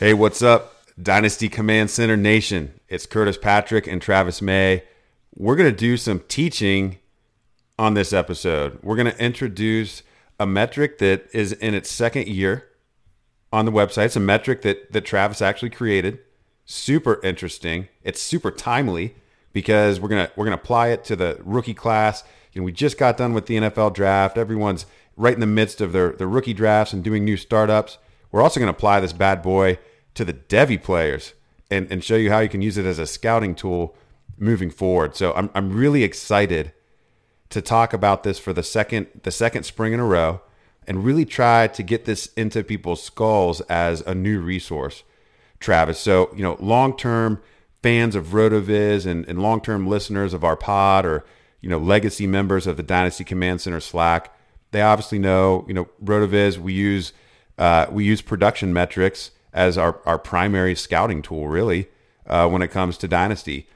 Hey, what's up, Dynasty Command Center Nation? It's Curtis Patrick and Travis May. We're going to do some teaching on this episode. We're going to introduce a metric that is in its second year on the website. It's a metric that, that Travis actually created. Super interesting. It's super timely because we're gonna we're gonna apply it to the rookie class. You know, we just got done with the NFL draft. Everyone's right in the midst of their, their rookie drafts and doing new startups. We're also going to apply this bad boy to the Devy players and, and show you how you can use it as a scouting tool moving forward. So I'm, I'm really excited to talk about this for the second the second spring in a row and really try to get this into people's skulls as a new resource, Travis. So, you know, long-term fans of RotoViz and, and long-term listeners of our pod or, you know, legacy members of the Dynasty Command Center Slack, they obviously know, you know, RotoViz, we use uh, we use production metrics as our, our primary scouting tool, really, uh, when it comes to Dynasty.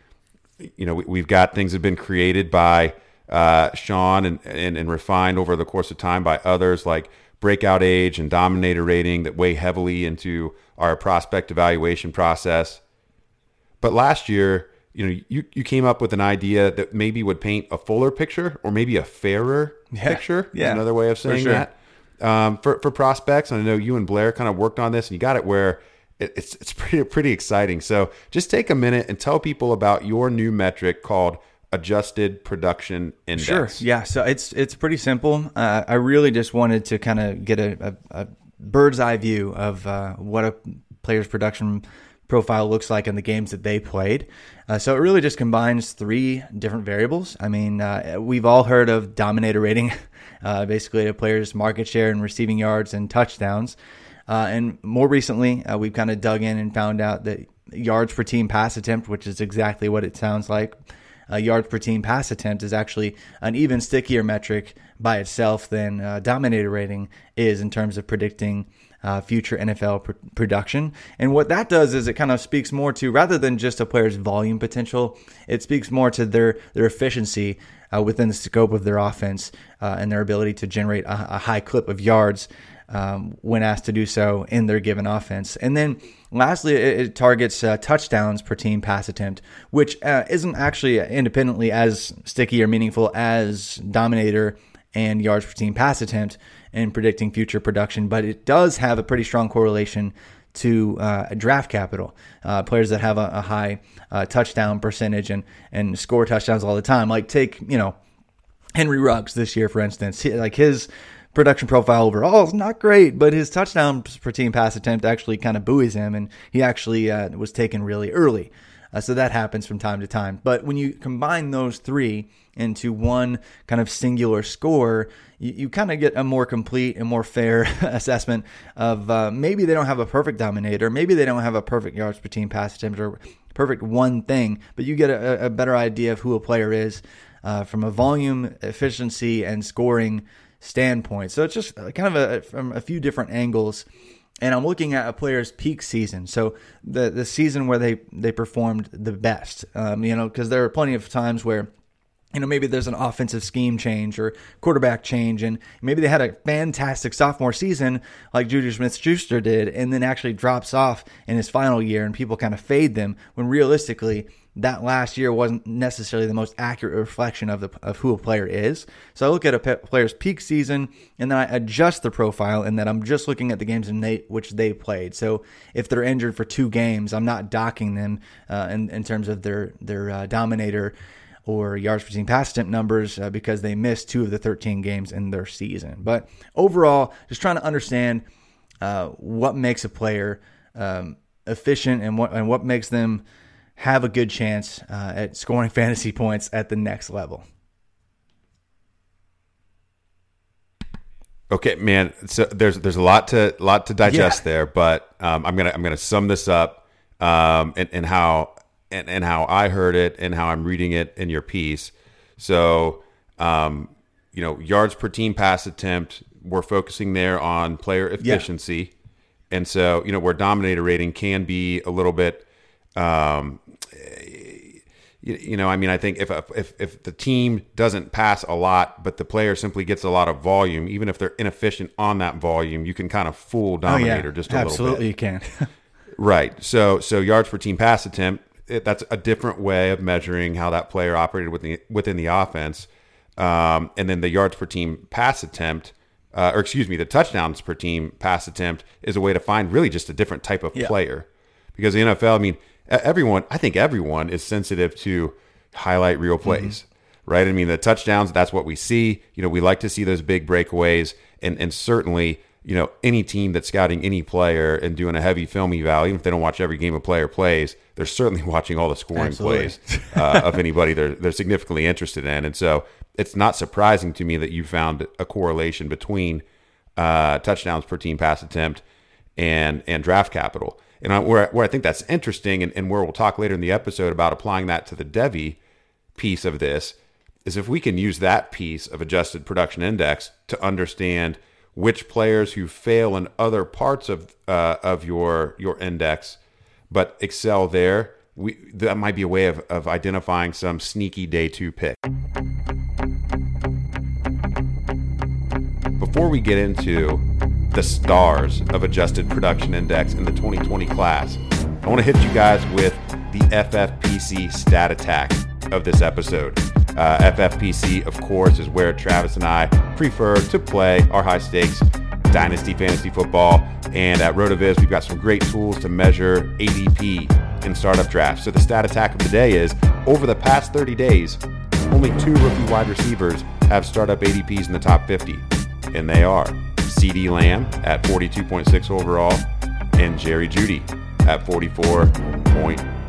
You know, we, have got things that have been created by uh, Sean and, and, and refined over the course of time by others like breakout age and dominator rating that weigh heavily into our prospect evaluation process. But last year, you know, you, you came up with an idea that maybe would paint a fuller picture or maybe a fairer yeah. picture. Yeah. Another way of saying sure. that um, for for prospects. And I know you and Blair kind of worked on this, and you got it where it, it's it's pretty pretty exciting. So just take a minute and tell people about your new metric called adjusted production index. Sure. Yeah. So it's it's pretty simple. Uh, I really just wanted to kind of get a, a, a, bird's eye view of uh, what a player's production profile looks like in the games that they played. Uh, so it really just combines three different variables. I mean, uh, we've all heard of dominator rating, uh, basically a player's market share in receiving yards and touchdowns. Uh, and more recently, uh, we've kind of dug in and found out that yards per team pass attempt, which is exactly what it sounds like. Uh, yards per team pass attempt is actually an even stickier metric by itself than dominator rating is in terms of predicting uh, future NFL pr- production. And what that does is it kind of speaks more to rather than just a player's volume potential, it speaks more to their their efficiency uh, within the scope of their offense uh, and their ability to generate a, a high clip of yards. Um, when asked to do so in their given offense. And then lastly, it, it targets uh, touchdowns per team pass attempt, which uh, isn't actually independently as sticky or meaningful as Dominator and yards per team pass attempt. In predicting future production, but it does have a pretty strong correlation to uh, draft capital. Uh, players that have a, a high uh, touchdown percentage and and score touchdowns all the time. Like take you know Henry Ruggs this year, for instance. He, like his production profile overall is not great, but his touchdown per team pass attempt actually kind of buoys him, and he actually uh, was taken really early. Uh, so that happens from time to time. But when you combine those three into one kind of singular score, you, you kind of get a more complete and more fair assessment of uh, maybe they don't have a perfect dominator, maybe they don't have a perfect yards per team pass attempt or perfect one thing, but you get a, a better idea of who a player is uh, from a volume, efficiency, and scoring standpoint. So it's just kind of a, from a few different angles. And I'm looking at a player's peak season, so the the season where they they performed the best. Um, you know, because there are plenty of times where you know, maybe there's an offensive scheme change or quarterback change, and maybe they had a fantastic sophomore season like Juju Smith Schuster did, and then actually drops off in his final year, and people kind of fade them when realistically that last year wasn't necessarily the most accurate reflection of the of who a player is. So I look at a player's peak season and then I adjust the profile and that I'm just looking at the games in they, which they played. So if they're injured for two games, I'm not docking them uh, in in terms of their their uh, dominator or yards per team pass attempt numbers uh, because they missed two of the 13 games in their season. But overall, just trying to understand uh, what makes a player um, efficient and what and what makes them have a good chance uh, at scoring fantasy points at the next level. Okay, man. So there's there's a lot to lot to digest yeah. there, but um, I'm gonna I'm gonna sum this up um, and, and how and, and how I heard it and how I'm reading it in your piece. So, um, you know, yards per team pass attempt. We're focusing there on player efficiency, yeah. and so you know where dominator rating can be a little bit um, you, you, know, I mean, I think if, if if the team doesn't pass a lot, but the player simply gets a lot of volume, even if they're inefficient on that volume, you can kind of fool dominator oh, yeah. just a Absolutely little bit. Absolutely, you can. right. So so yards per team pass attempt. It, that's a different way of measuring how that player operated within the, within the offense. Um, and then the yards per team pass attempt, uh, or excuse me, the touchdowns per team pass attempt is a way to find really just a different type of yeah. player. Because the NFL, I mean, everyone, I think everyone is sensitive to highlight reel mm-hmm. plays, mm-hmm. right? I mean, the touchdowns, that's what we see. You know, we like to see those big breakaways, and and certainly, you know, any team that's scouting any player and doing a heavy film eval, even if they don't watch every game a player plays, they're certainly watching all the scoring Absolutely. plays uh, of anybody they're they're significantly interested in, and so it's not surprising to me that you found a correlation between uh, touchdowns per team pass attempt and and draft capital. And I, where, where I think that's interesting, and, and where we'll talk later in the episode about applying that to the Devy piece of this, is if we can use that piece of adjusted production index to understand which players who fail in other parts of uh, of your your index but excel there, we that might be a way of, of identifying some sneaky day two pick. Before we get into the stars of adjusted production index in the 2020 class. I want to hit you guys with the FFPC stat attack of this episode. Uh, FFPC, of course, is where Travis and I prefer to play our high stakes dynasty fantasy football. And at RotoViz, we've got some great tools to measure ADP in startup drafts. So the stat attack of the day is over the past 30 days, only two rookie wide receivers have startup ADPs in the top 50, and they are CeeDee Lamb at 42.6 overall, and Jerry Jeudy at 44.0.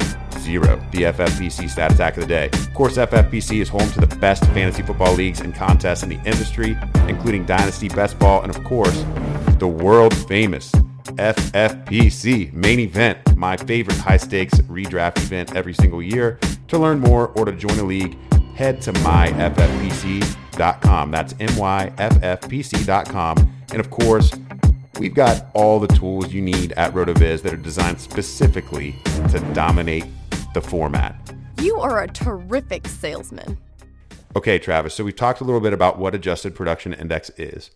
The FFPC stat attack of the day. Of course, FFPC is home to the best fantasy football leagues and contests in the industry, including Dynasty, Best Ball, and of course, the world famous FFPC main event, my favorite high stakes redraft event every single year. To learn more or to join a league, head to myffpc.com. That's myffpc.com and of course, we've got all the tools you need at RotoViz that are designed specifically to dominate the format. You are a terrific salesman. Okay, Travis. So we've talked a little bit about what adjusted production index is.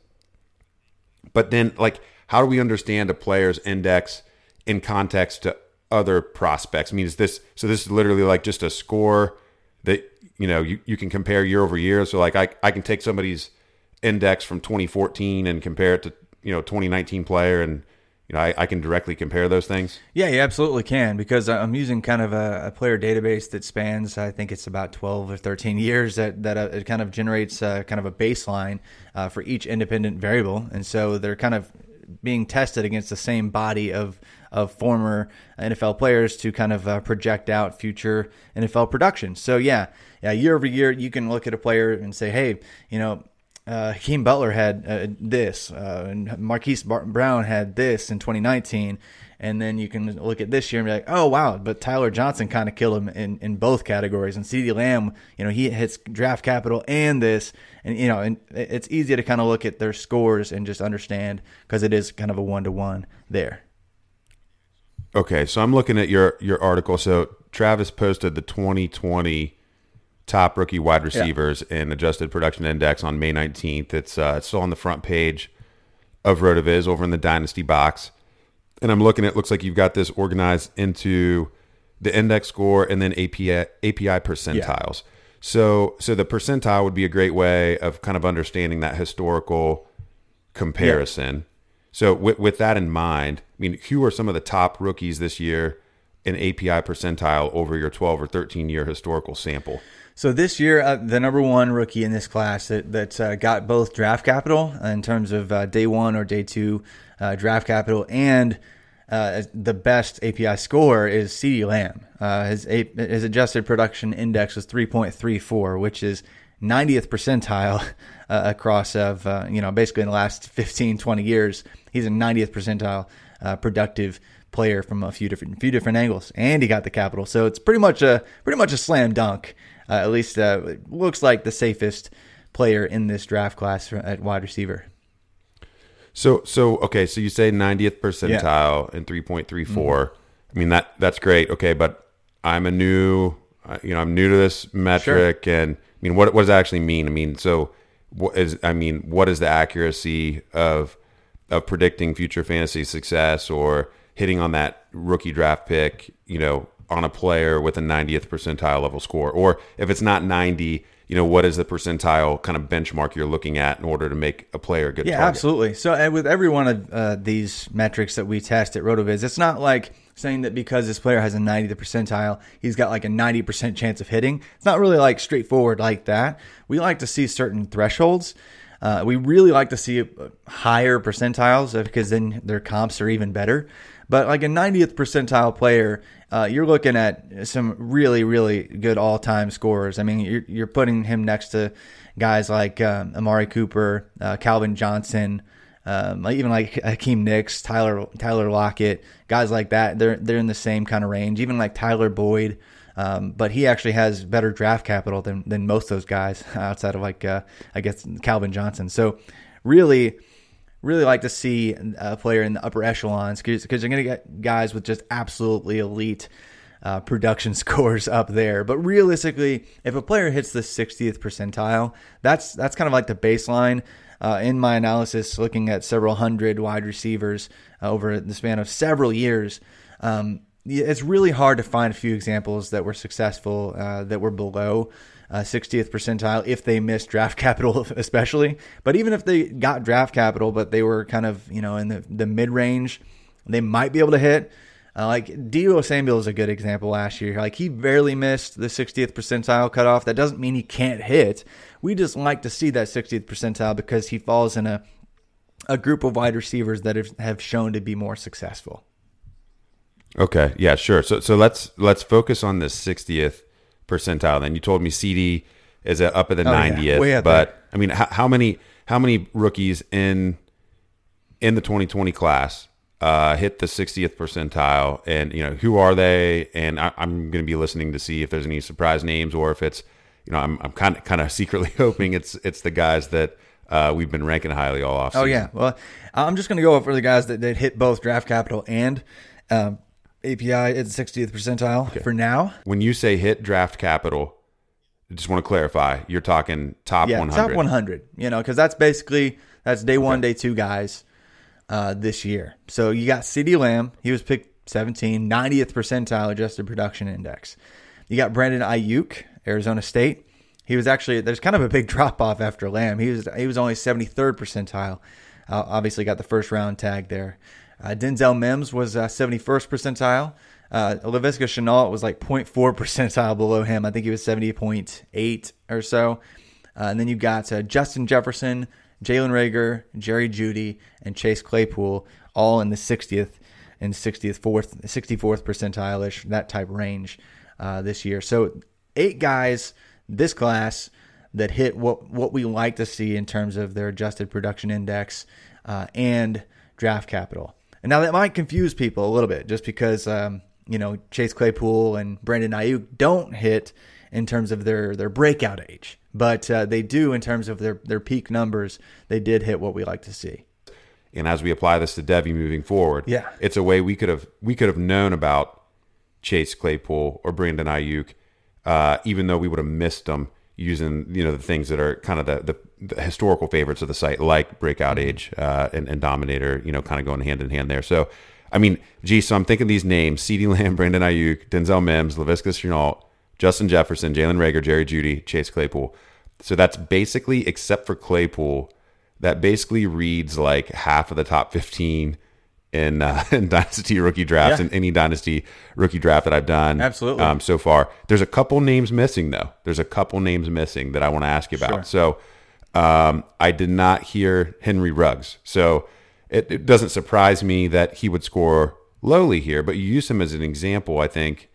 But then, like, how do we understand a player's index in context to other prospects? I mean, is this so? This is literally like just a score that you know you, you can compare year over year. So, like, I I can take somebody's index from 2014 and compare it to you know 2019 player and you know I, I can directly compare those things Yeah, you absolutely can because I'm using kind of a, a player database that spans, I think it's about 12 or 13 years that, that uh, it kind of generates uh, kind of a baseline uh, for each independent variable. And so they're kind of being tested against the same body of, of former NFL players to kind of uh, project out future NFL production. So yeah, yeah, year over year, you can look at a player and say, hey, you know, uh, Hakeem Butler had uh, this, uh, and Marquise Bar- Brown had this in 2019. And then you can look at this year and be like, oh, wow, but Tyler Johnson kind of killed him in, in both categories. And CeeDee Lamb, you know, he hits draft capital and this. And, you know, and it's easy to kind of look at their scores and just understand because it is kind of a one to one there. Okay, so I'm looking at your your article. So Travis posted the 2020 top rookie wide receivers in adjusted production index on May 19th. It's uh, it's still on the front page of Rotoviz over in the Dynasty box. And I'm looking at looks like you've got this organized into the index score and then API API percentiles. So so the percentile would be a great way of kind of understanding that historical comparison. So with, with that in mind, I mean, who are some of the top rookies this year in API percentile over your 12 or 13 year historical sample? So this year, uh, the number one rookie in this class that that uh, got both draft capital in terms of uh, day one or day two uh, draft capital and uh, the best API score is CeeDee Lamb. Uh, his his adjusted production index was 3.34, which is 90th percentile across of you know basically in the last 15 20 years he's a 90th percentile productive player from a few different few different angles and he got the capital so it's pretty much a pretty much a slam dunk uh, at least uh, it looks like the safest player in this draft class at wide receiver So so okay, so you say 90th percentile and 3.34. I mean that that's great. Okay, but I'm a new uh, you know, I'm new to this metric and I mean what what does that actually mean? I mean, so what is I mean, what is the accuracy of of predicting future fantasy success or hitting on that rookie draft pick, you know, on a player with a 90th percentile level score or if it's not 90 you know what is the percentile kind of benchmark you're looking at in order to make a player a good Yeah, target? absolutely. So, and with every one of uh, these metrics that we test at RotoViz, it's not like saying that because this player has a 90th percentile, he's got like a 90% chance of hitting. It's not really like straightforward like that. We like to see certain thresholds. Uh, we really like to see uh, higher percentiles uh, because then their comps are even better. But like a 90th percentile player, uh, you're looking at some really, really good all-time scorers. I mean, you're, you're putting him next to guys like um, Amari Cooper, uh, Calvin Johnson, um, even like Hakeem Nicks, Tyler Tyler Lockett, guys like that. They're they're in the same kind of range. Even like Tyler Boyd, um, but he actually has better draft capital than than most of those guys outside of like uh, I guess Calvin Johnson. So really really like to see a player in the upper echelons because you're going to get guys with just absolutely elite uh, production scores up there. But realistically, if a player hits the 60th percentile, that's that's kind of like the baseline. Uh, in my analysis, looking at several hundred wide receivers uh, over the span of several years, um, it's really hard to find a few examples that were successful uh, that were below uh, 60th percentile if they missed draft capital, especially. But even if they got draft capital, but they were kind of you know in the, the mid range, they might be able to hit. Uh, like Deebo Samuel is a good example last year. Like he barely missed the 60th percentile cutoff. That doesn't mean he can't hit. We just like to see that 60th percentile because he falls in a a group of wide receivers that have, have shown to be more successful. Okay, yeah, sure. So so let's let's focus on the 60th percentile. Then you told me CD is up at the Oh, yeah. 90th, Way but there. I mean, how, how many how many rookies in in the 2020 class uh, hit the 60th percentile? And you know, who are they? And I, I'm going to be listening to see if there's any surprise names or if it's you know, I'm I'm kind of kind of secretly hoping it's it's the guys that uh, we've been ranking highly all off. Oh yeah. Well, I'm just going to go for the guys that, that hit both draft capital and um, API at the 60th percentile for now. When you say hit draft capital, I just want to clarify, you're talking top Yeah, 100. top 100. You know, because that's basically that's day one, day two guys uh, this year. So you got CeeDee Lamb. He was picked 17, 90th percentile adjusted production index. You got Brandon Aiyuk, Arizona State. he was actually there's kind of a big drop off after Lamb. He was he was only 73rd percentile. Uh, obviously, got the first round tag there. Uh, Denzel Mims was uh, 71st percentile. Uh, Laviska Shenault was like 0.4 percentile below him. I think he was 70.8 or so. Uh, and then you got uh, Justin Jefferson, Jalen Reagor, Jerry Jeudy, and Chase Claypool, all in the 60th and 60th, fourth, 64th percentile ish, that type range uh, this year. So eight guys this class that hit what what we like to see in terms of their adjusted production index uh, and draft capital. And now that might confuse people a little bit, just because um, you know Chase Claypool and Brandon Aiyuk don't hit in terms of their their breakout age, but uh, they do in terms of their their peak numbers. They did hit what we like to see. And as we apply this to Devy moving forward, Yeah. it's a way we could have we could have known about Chase Claypool or Brandon Aiyuk, uh, even though we would have missed them using you know the things that are kind of the, the, the historical favorites of the site, like Breakout Age uh, and, and Dominator, you know, kind of going hand in hand there. So, I mean, gee, so I'm thinking these names: CeeDee Lamb, Brandon Aiyuk, Denzel Mims, Laviska Shenault, Justin Jefferson, Jalen Reagor, Jerry Jeudy, Chase Claypool. So that's basically, except for Claypool, that basically reads like half of the top 15 in, uh, in dynasty rookie drafts Yeah. in any dynasty rookie draft that I've done Absolutely. um, so far. There's a couple names missing though. There's a couple names missing that I want to ask you about. So um, I did not hear Henry Ruggs. So it, it doesn't surprise me that he would score lowly here, but you use him as an example, I think,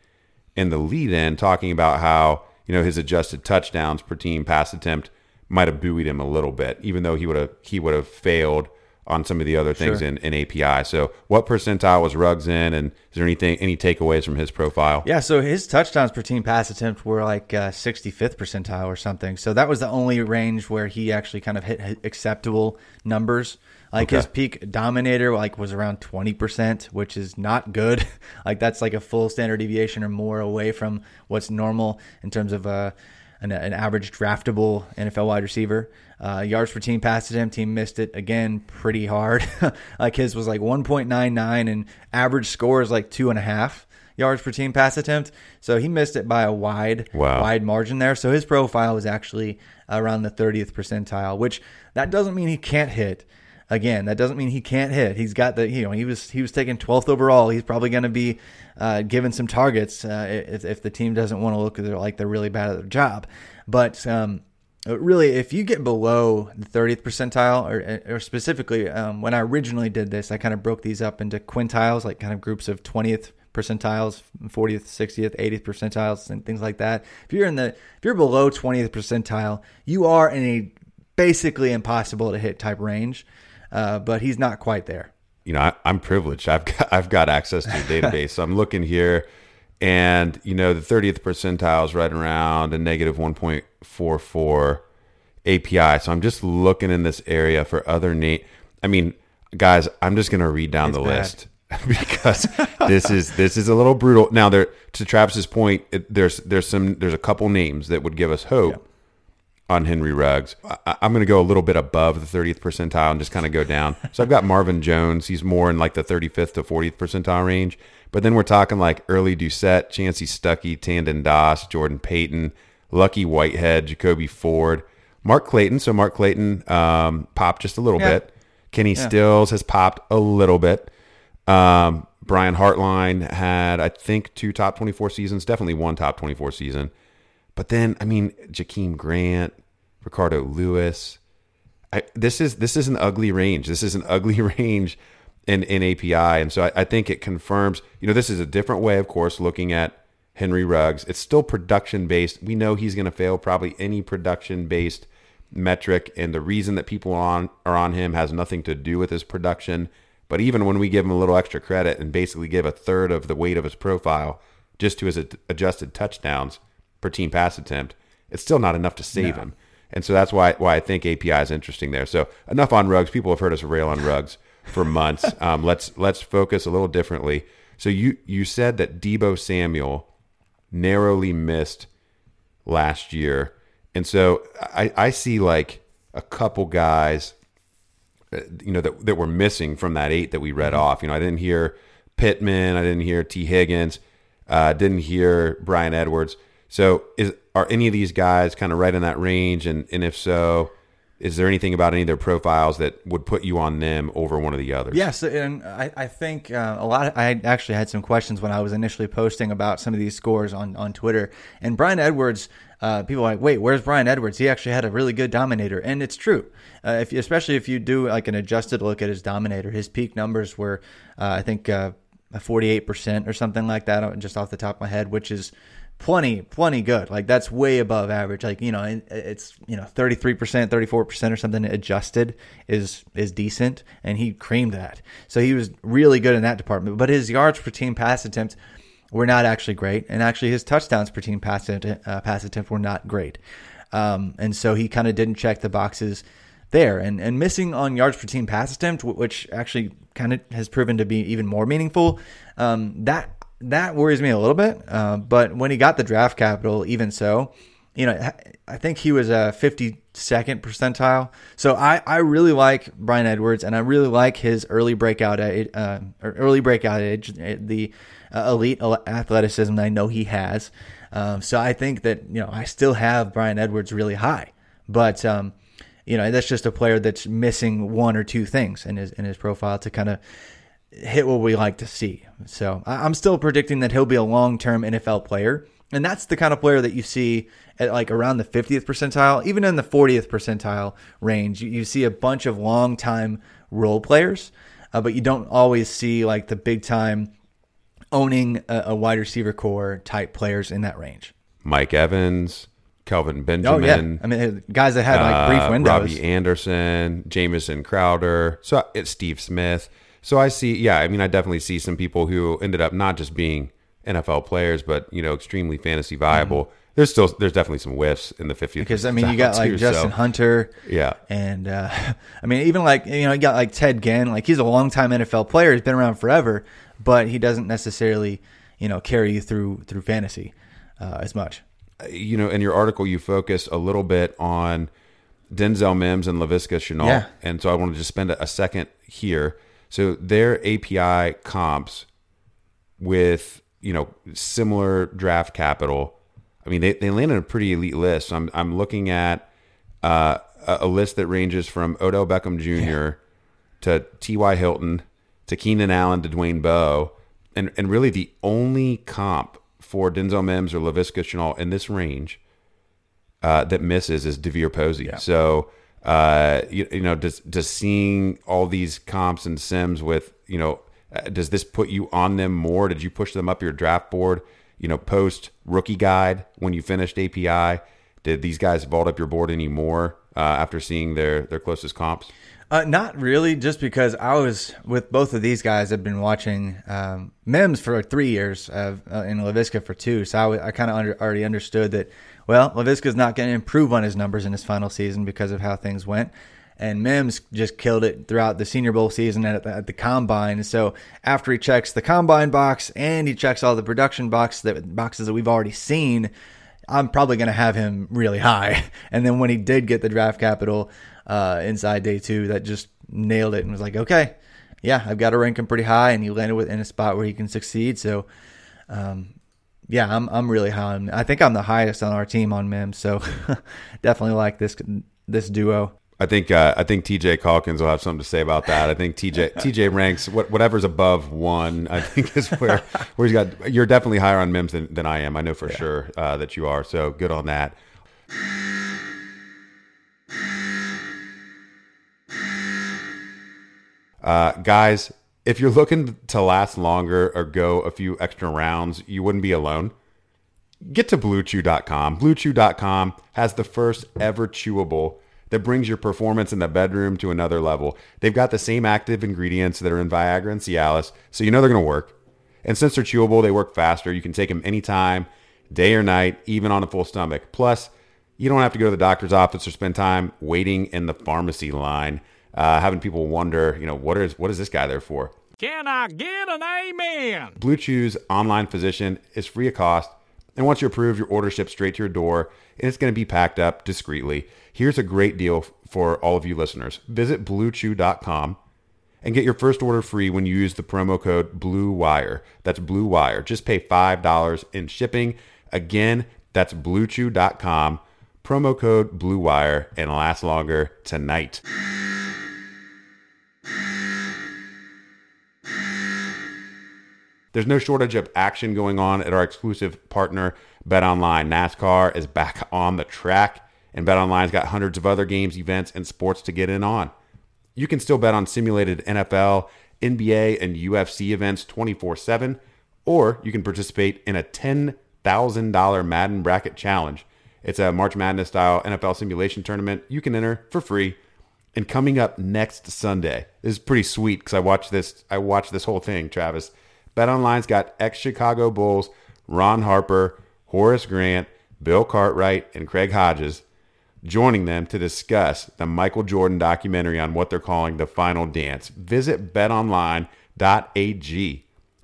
in the lead in talking about how you know his adjusted touchdowns per team pass attempt might have buoyed him a little bit, even though he would have he would have failed on some of the other things Sure. in, in API. So what percentile was Ruggs in, and is there anything any takeaways from his profile? Yeah, so his touchdowns per team pass attempt were like uh, 65th percentile or something. So that was the only range where he actually kind of hit acceptable numbers. Like Okay. his peak dominator like was around 20%, which is not good. like that's like a full standard deviation or more away from what's normal in terms of uh, an, an average draftable NFL wide receiver. Uh, yards per team pass attempt, team missed it again pretty hard. like his was like 1.99 and average score is like two and a half yards per team pass attempt. So he missed it by a wide, Wow. wide margin there. So his profile was actually around the 30th percentile, which that doesn't mean he can't hit. Again, that doesn't mean he can't hit. He's got the you know he was he was taken 12th overall. He's probably going to be uh, given some targets uh, if, if the team doesn't want to look like they're really bad at their job. But um, really, if you get below the 30th percentile, or, or specifically um, when I originally did this, I kind of broke these up into quintiles, like kind of groups of 20th percentiles, 40th, 60th, 80th percentiles, and things like that. If you're in the if you're below 20th percentile, you are in a basically impossible to hit type range. Uh, but he's not quite there. you know, I, I'm privileged. I've got I've got access to a database. so I'm looking here, and you know, the 30th percentile is right around a negative 1.44 API. So I'm just looking in this area for other Nate. I mean, guys, I'm just gonna read down It's the bad. list because this is this is a little brutal. Now, there to Travis's point, it, there's there's some there's a couple names that would give us hope on Henry Ruggs. I, I'm going to go a little bit above the 30th percentile and just kind of go down. So I've got Marvin Jones. He's more in like the 35th to 40th percentile range. But then we're talking like Early Doucet, Chansi Stuckey, Tandon Doss, Jordan Payton, Lucky Whitehead, Jacoby Ford, Mark Clayton. So Mark Clayton um, popped just a little Yeah. bit. Kenny Stills has popped a little bit. Um, Brian Hartline had, I think, two top 24 seasons, definitely one top 24 season. But then, I mean, Jakeem Grant, Ricardo Lewis. I, this is this is an ugly range. This is an ugly range in, in API, and so I, I think it confirms. You know, this is a different way, of course, looking at Henry Ruggs. It's still production based. We know he's going to fail probably any production based metric, and the reason that people are on are on him has nothing to do with his production. But even when we give him a little extra credit and basically give a third of the weight of his profile just to his adjusted touchdowns per team pass attempt, it's still not enough to save him. And so that's why why I think API is interesting there. So enough on Ruggs. People have heard us rail on Ruggs for months. Um, let's let's focus a little differently. So you you said that Deebo Samuel narrowly missed last year, and so I, I see like a couple guys, uh, you know, that that were missing from that eight that we read off. You know, I didn't hear Pittman, I didn't hear Tee Higgins, uh, didn't hear Bryan Edwards. So is are any of these guys kind of right in that range? And and if so, is there anything about any of their profiles that would put you on them over one of the others? Yes, and I, I think uh, a lot. Of, I actually had some questions when I was initially posting about some of these scores on on Twitter. And Bryan Edwards, uh, people like, wait, where's Bryan Edwards? He actually had a really good dominator, and it's true. Uh, if especially if you do like an adjusted look at his dominator, his peak numbers were, uh, I think, uh, forty eight percent or something like that, just off the top of my head, which is plenty, plenty good. Like that's way above average. Like you know, it's you know thirty three percent, thirty four percent or something adjusted is is decent, and he creamed that. So he was really good in that department. But his yards per team pass attempt were not actually great, and actually his touchdowns per team pass attempt, uh, pass attempt were not great. Um, and so he kind of didn't check the boxes there, and and missing on yards per team pass attempt, which actually kind of has proven to be even more meaningful. Um, that that worries me a little bit. Uh, but when he got the draft capital, even so, you know, I think he was a 52nd percentile. So I, I really like Bryan Edwards, and I really like his early breakout uh, early breakout age, the uh, elite athleticism that I know he has. Um, so I think that you know I still have Bryan Edwards really high, but um, you know that's just a player that's missing one or two things in his in his profile to kind of hit what we like to see. So I'm still predicting that he'll be a long term NFL player. And that's the kind of player that you see at like around the 50th percentile, even in the 40th percentile range. You, you see a bunch of long time role players, uh, but you don't always see like the big time owning a, a, wide receiver corps type players in that range. Mike Evans, Kelvin Benjamin. Oh, yeah. I mean, guys that had like brief uh, windows. Robbie Anderson, Jamison Crowder. So it's Steve Smith. So I see, yeah, I mean, I definitely see some people who ended up not just being NFL players, but you know, extremely fantasy viable. Mm-hmm. There's still there's definitely some whiffs in the 50th because I mean you got like too, Justin so. Hunter, yeah, and uh, I mean even like you know you got like Ted Ginn, like he's a long time NFL player, he's been around forever, but he doesn't necessarily you know carry you through through fantasy uh, as much. Uh, you know, in your article, you focus a little bit on Denzel Mims and Laviska Shenault, yeah. and so I want to just spend a second here so their API comps with you know similar draft capital. I mean, they, they landed a pretty elite list. So I'm I'm looking at uh, a list that ranges from Odell Beckham Jr. Yeah. to T.Y. Hilton to Keenan Allen to Dwayne Bowe, and and really the only comp for Denzel Mims or Laviska Shenault in this range uh, that misses is DeVier Posey. Yeah. So uh, you, you, know, does does seeing all these comps and sims with you know, uh, does this put you on them more? Did you push them up your draft board? You know, post rookie guide when you finished API, did these guys vault up your board anymore uh, after seeing their their closest comps? Uh, not really, just because I was with both of these guys. I've been watching um, Mims for three years uh, and Laviska for two, so I, I kind of under, already understood that well, Laviska's not going to improve on his numbers in his final season because of how things went. And Mims just killed it throughout the Senior Bowl season at the, at the combine. So after he checks the combine box and he checks all the production box that boxes that we've already seen, I'm probably going to have him really high. And then when he did get the draft capital uh, inside day two, that just nailed it and was like, okay, yeah, I've got to rank him pretty high, and he landed within a spot where he can succeed. So um, yeah, I'm I'm really high. On, I think I'm the highest on our team on Mims, so definitely like this this duo. I think uh, I think TJ Calkins will have something to say about that. I think TJ TJ ranks what, whatever's above one. I think is where where he's got. You're definitely higher on Mims than, than I am. I know for yeah. sure uh, that you are. So good on that. Uh, guys, if you're looking to last longer or go a few extra rounds, you wouldn't be alone. Get to bluechew.com. Bluechew.com has the first ever chewable that brings your performance in the bedroom to another level. They've got the same active ingredients that are in Viagra and Cialis, so you know they're going to work. And since they're chewable, they work faster. You can take them anytime, day or night, even on a full stomach. Plus, you don't have to go to the doctor's office or spend time waiting in the pharmacy line uh, having people wonder, you know, what is what is this guy there for? Can I get an amen? Blue Chew's online physician is free of cost, and once you're approved, your order ships straight to your door, and it's going to be packed up discreetly. Here's a great deal for all of you listeners: visit BlueChew.com and get your first order free when you use the promo code Blue Wire. That's Blue Wire. Just pay five dollars in shipping. Again, That's bluechew.com, promo code BLUEWIRE, and last longer tonight. There's no shortage of action going on at our exclusive partner, BetOnline. NASCAR is back on the track, and BetOnline's got hundreds of other games, events, and sports to get in on. You can still bet on simulated NFL, NBA, and UFC events 24 7, or you can participate in a $10,000 Madden Bracket Challenge. It's a March Madness style NFL simulation tournament. You can enter for free. And coming up next Sunday, this is pretty sweet because I watched this. I watched this whole thing, Travis. BetOnline's got ex Chicago Bulls Ron Harper, Horace Grant, Bill Cartwright, and Craig Hodges joining them to discuss the Michael Jordan documentary on what they're calling the final dance. Visit betonline.ag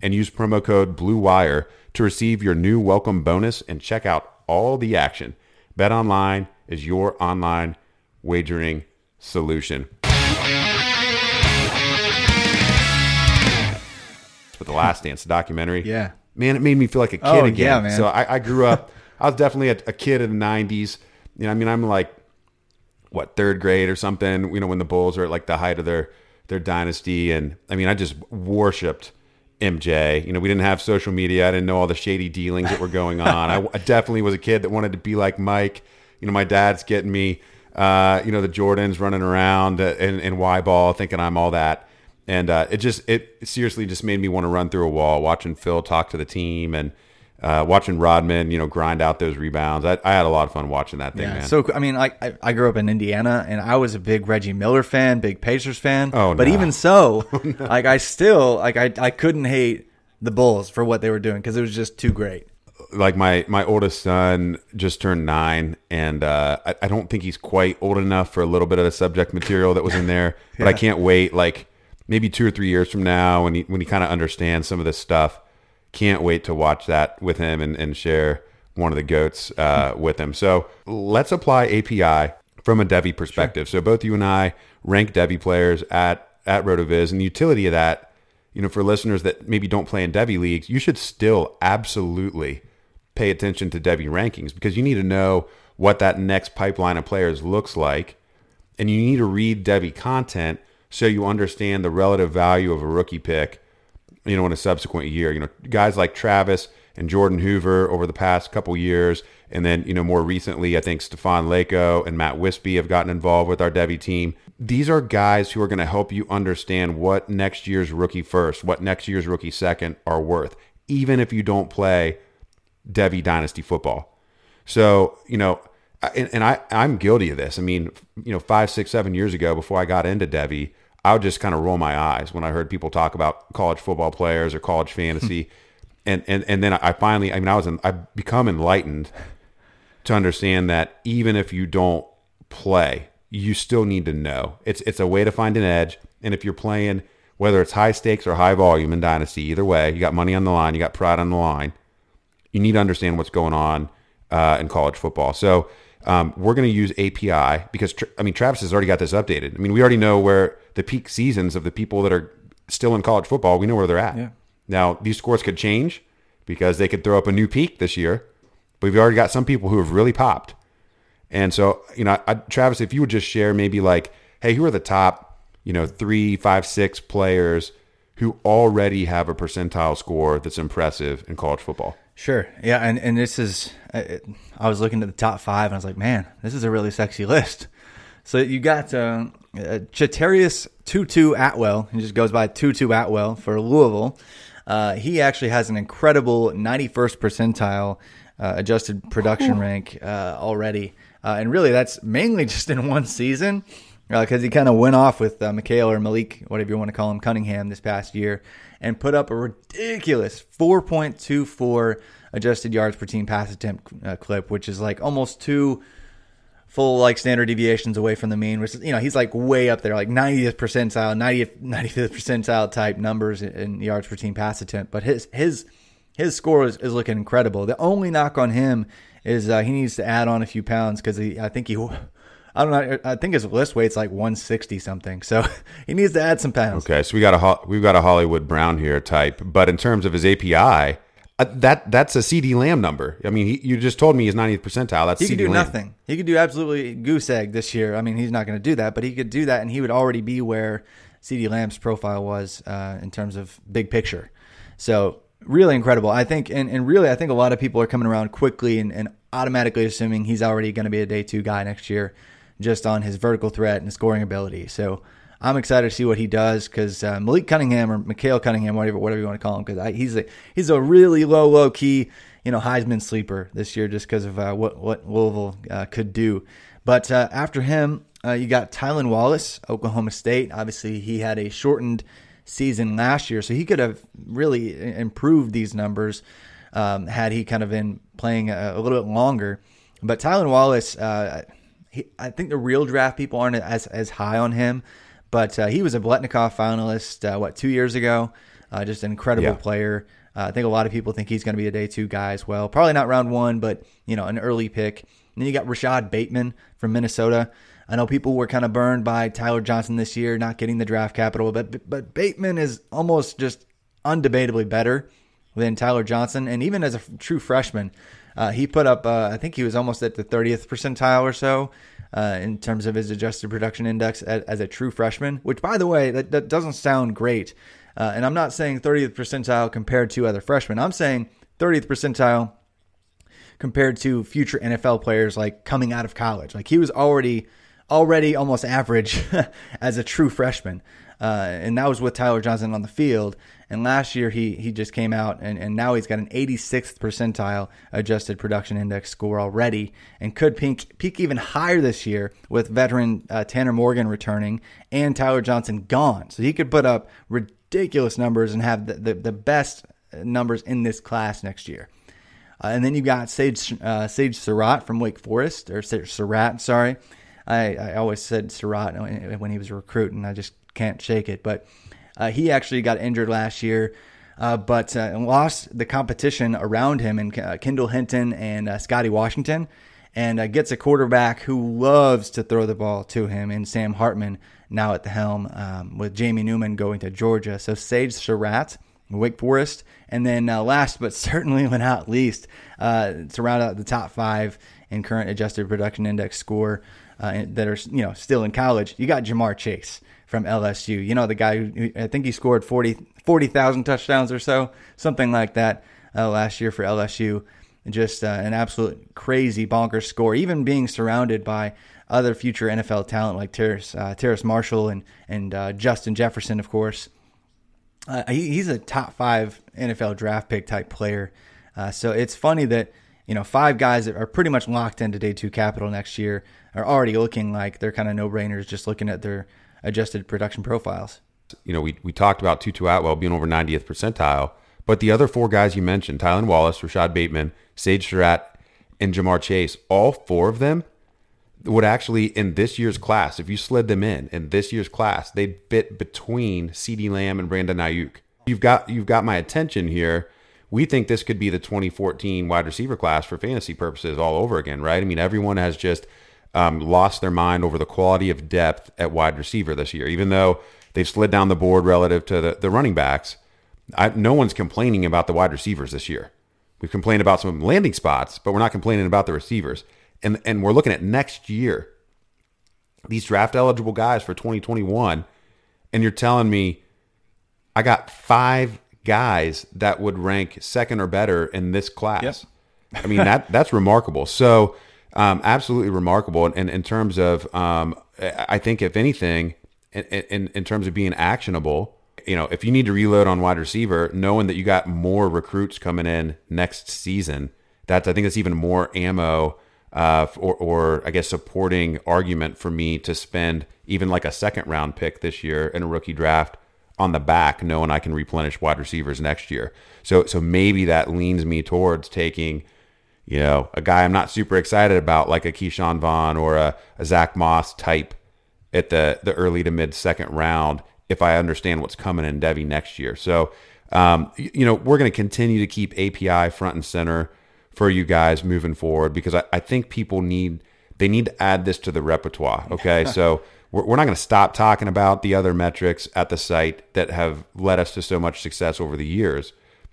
and use promo code BLUEWIRE to receive your new welcome bonus and check out all the action. BetOnline is your online wagering solution. With the Last Dance documentary, Yeah. man, it made me feel like a kid Oh, again. yeah, man. So I, I grew up. I was definitely a, a kid in the '90s. You know, I mean, I'm like what third grade or something. You know, when the Bulls are at like the height of their their dynasty, and I mean, I just worshipped MJ. You know, we didn't have social media. I didn't know all the shady dealings that were going on. I, I definitely was a kid that wanted to be like Mike. You know, my dad's getting me. Uh, you know, the Jordans running around in, in Y ball, thinking I'm all that. And uh, it just, it seriously just made me want to run through a wall watching Phil talk to the team and uh, watching Rodman, you know, grind out those rebounds. I, I had a lot of fun watching that thing, Yeah, man. so I mean, like I, I grew up in Indiana, and I was a big Reggie Miller fan, big Pacers fan. Oh, but no. even so, like I still like I I couldn't hate the Bulls for what they were doing because it was just too great. Like my my oldest son just turned nine, and uh, I, I don't think he's quite old enough for a little bit of the subject material that was in there. But I can't wait, like maybe two or three years from now, when he when he kind of understands some of this stuff. Can't wait to watch that with him and, and share one of the goats uh, with him. So let's apply API from a Devy perspective. So both you and I rank Devy players at at Rotoviz, and the utility of that you know, for listeners that maybe don't play in Devy leagues, you should still absolutely pay attention to Devy rankings because you need to know what that next pipeline of players looks like. And you need to read Devy content so you understand the relative value of a rookie pick, you know, in a subsequent year. You know, guys like Travis and Jordan Hoover over the past couple years. And then, you know, more recently, I think Stefan Lako and Matt Wispy have gotten involved with our Devy team. These are guys who are going to help you understand what next year's rookie first, what next year's rookie second are worth, even if you don't play Devy Dynasty football. So, you know, and, and I, I'm guilty of this. I mean, you know, five, six, seven years ago, before I got into Devy, I would just kind of roll my eyes when I heard people talk about college football players or college hmm. fantasy. and, and, and then I finally, I mean, I was, in, I've become enlightened to understand that even if you don't play, you still need to know. It's, it's a way to find an edge. And if you're playing, whether it's high stakes or high volume in Dynasty, either way, you got money on the line, you got pride on the line you need to understand what's going on uh, in college football. So um, we're going to use API because I mean Travis has already got this updated. I mean we already know where the peak seasons of the people that are still in college football. We know where they're at. Yeah. Now these scores could change because they could throw up a new peak this year, but we've already got some people who have really popped. And so you know, I, Travis, if you would just share maybe like, hey, who are the top you know three, five, six players who already have a percentile score that's impressive in college football? Sure. Yeah, and and this is uh, it- I was looking at the top five and I was like, man, this is a really sexy list. So you got uh, uh, Chatarius Tutu Atwell. He just goes by Tutu Atwell for Louisville. Uh, he actually has an incredible 91st percentile uh, adjusted production rank uh, already, uh, and really that's mainly just in one season because he kind of went off with uh, Mikhail or Malik, whatever you want to call him, Cunningham this past year, and put up a ridiculous 4.24 adjusted yards per team pass attempt uh, clip, which is like almost two full like standard deviations away from the mean, which is, you know, he's like way up there, like 90th percentile, 90th, 95th percentile type numbers in, in yards per team pass attempt. But his, his, his score is, is looking incredible. The only knock on him is uh, he needs to add on a few pounds because I think he, I don't know, I think his list weight's like 160 something. So he needs to add some pounds. Okay, so we got a we've got a Hollywood Brown here type, but in terms of his API, Uh, that that's a CeeDee Lamb number. I mean, he, you just told me he's 90th percentile. That's He CD could do Lamb. nothing. He could do absolutely goose egg this year. I mean, he's not going to do that, but he could do that, and he would already be where CeeDee Lamb's profile was uh, in terms of big picture. So really incredible. I think, and, and really, I think a lot of people are coming around quickly and, and automatically assuming he's already going to be a day two guy next year, just on his vertical threat and scoring ability. So I'm excited to see what he does because uh, Malik Cunningham or Mikhail Cunningham, whatever whatever you want to call him, because he's a he's a really low low key you know Heisman sleeper this year just because of uh, what what Louisville uh, could do. But uh, after him, uh, you got Tylan Wallace, Oklahoma State. Obviously, he had a shortened season last year, so he could have really improved these numbers um, had he kind of been playing a, a little bit longer. But Tylan Wallace, uh, he, I think the real draft people aren't as as high on him. But uh, he was a Biletnikoff finalist, uh, what, two years ago? Uh, just an incredible Yeah. player. Uh, I think a lot of people think he's going to be a day two guy as well. Probably not round one, but, you know, an early pick. And then you got Rashod Bateman from Minnesota. I know people were kind of burned by Tyler Johnson this year, not getting the draft capital, but but Bateman is almost just undebatably better than Tyler Johnson. And even as a true freshman, uh, he put up, uh, I think he was almost at the 30th percentile or so uh, in terms of his adjusted production index as, as a true freshman, which, by the way, that, that doesn't sound great. Uh, and I'm not saying 30th percentile compared to other freshmen. I'm saying 30th percentile compared to future NFL players like coming out of college. Like he was already already almost average as a true freshman. Uh, and that was with Tyler Johnson on the field. And last year he he just came out and, and now he's got an 86th percentile adjusted production index score already and could peak, peak even higher this year with veteran uh, Tanner Morgan returning and Tyler Johnson gone. So he could put up ridiculous numbers and have the, the, the best numbers in this class next year. Uh, and then you've got Sage uh, Sage Surratt from Wake Forest, or Surratt, sorry. I, I always said Surratt when he was a recruit, and I just can't shake it. But uh, he actually got injured last year, uh, but uh, lost the competition around him in uh, Kendall Hinton and uh, Scotty Washington, and uh, gets a quarterback who loves to throw the ball to him, in Sam Hartman now at the helm um, with Jamie Newman going to Georgia. So Sage Surratt. Wake Forest, and then uh, last but certainly not least, uh, to round out the top five in current adjusted production index score that are you know still in college, you got Ja'Marr Chase from LSU. You know the guy who I think he scored 40 40,000 touchdowns or so, something like that uh, last year for LSU. Just uh, an absolute crazy bonkers score, even being surrounded by other future NFL talent like Terrace, uh, Terrace Marshall and and uh, Justin Jefferson, of course. Uh, he, he's a top five NFL draft pick type player. Uh, so it's funny that you know five guys that are pretty much locked into day two capital next year are already looking like they're kind of no brainers just looking at their adjusted production profiles. You know, we, we talked about Tutu Atwell being over 90th percentile, but the other four guys you mentioned, Tylan Wallace, Rashod Bateman, Sage Surratt, and Ja'Marr Chase, all four of them would actually in this year's class, if you slid them in in this year's class, they'd fit between CeeDee Lamb and Brandon Aiyuk. You've got you've got my attention here. We think this could be the 2014 wide receiver class for fantasy purposes all over again, right? I mean, everyone has just um, lost their mind over the quality of depth at wide receiver this year, even though they've slid down the board relative to the, the running backs. I, no one's complaining about the wide receivers this year. We've complained about some landing spots, but we're not complaining about the receivers and and we're looking at next year these draft eligible guys for 2021 and you're telling me I got 5 guys that would rank second or better in this class. I mean that that's remarkable. So um, absolutely remarkable and, and in terms of um, I think if anything in, in in terms of being actionable you know, if you need to reload on wide receiver, knowing that you got more recruits coming in next season, that's I think that's even more ammo uh, or, or I guess supporting argument for me to spend even like a second round pick this year in a rookie draft on the back, knowing I can replenish wide receivers next year. So so maybe that leans me towards taking, you know, a guy I'm not super excited about, like a Ke'Shawn Vaughn or a, a Zach Moss type at the the early to mid second round, if I understand what's coming in Devy next year. So um, you, know, we're going to continue to keep API front and center for you guys moving forward because I, I think people need they need to add this to the repertoire. Okay, so we're, we're not going to stop talking about the other metrics at the site that have led us to so much success over the years,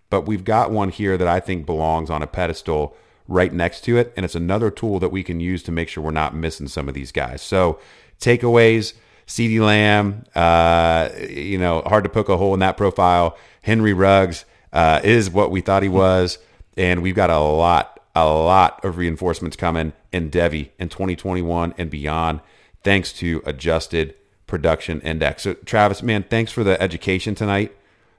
but we've got one here that I think belongs on a pedestal right next to it. And it's another tool that we can use to make sure we're not missing some of these guys. So, takeaways CeeDee Lamb, uh, you know, hard to poke a hole in that profile. Henry Ruggs uh, is what we thought he was. And we've got a lot, a lot of reinforcements coming in Devy in 2021 and beyond, thanks to adjusted production index. So, Travis, man, thanks for the education tonight.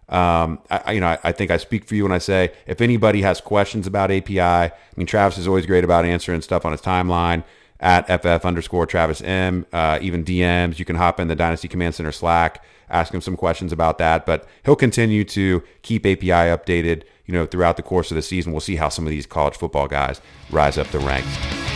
Um, I, you know, I, I, think I speak for you when I say if anybody has questions about API, I mean, Travis is always great about answering stuff on his timeline at FF underscore Travis M. Uh, even DMs, you can hop in the Dynasty Command Center Slack, ask him some questions about that. But he'll continue to keep API updated, you know, throughout the course of the season. We'll see how some of these college football guys rise up the ranks.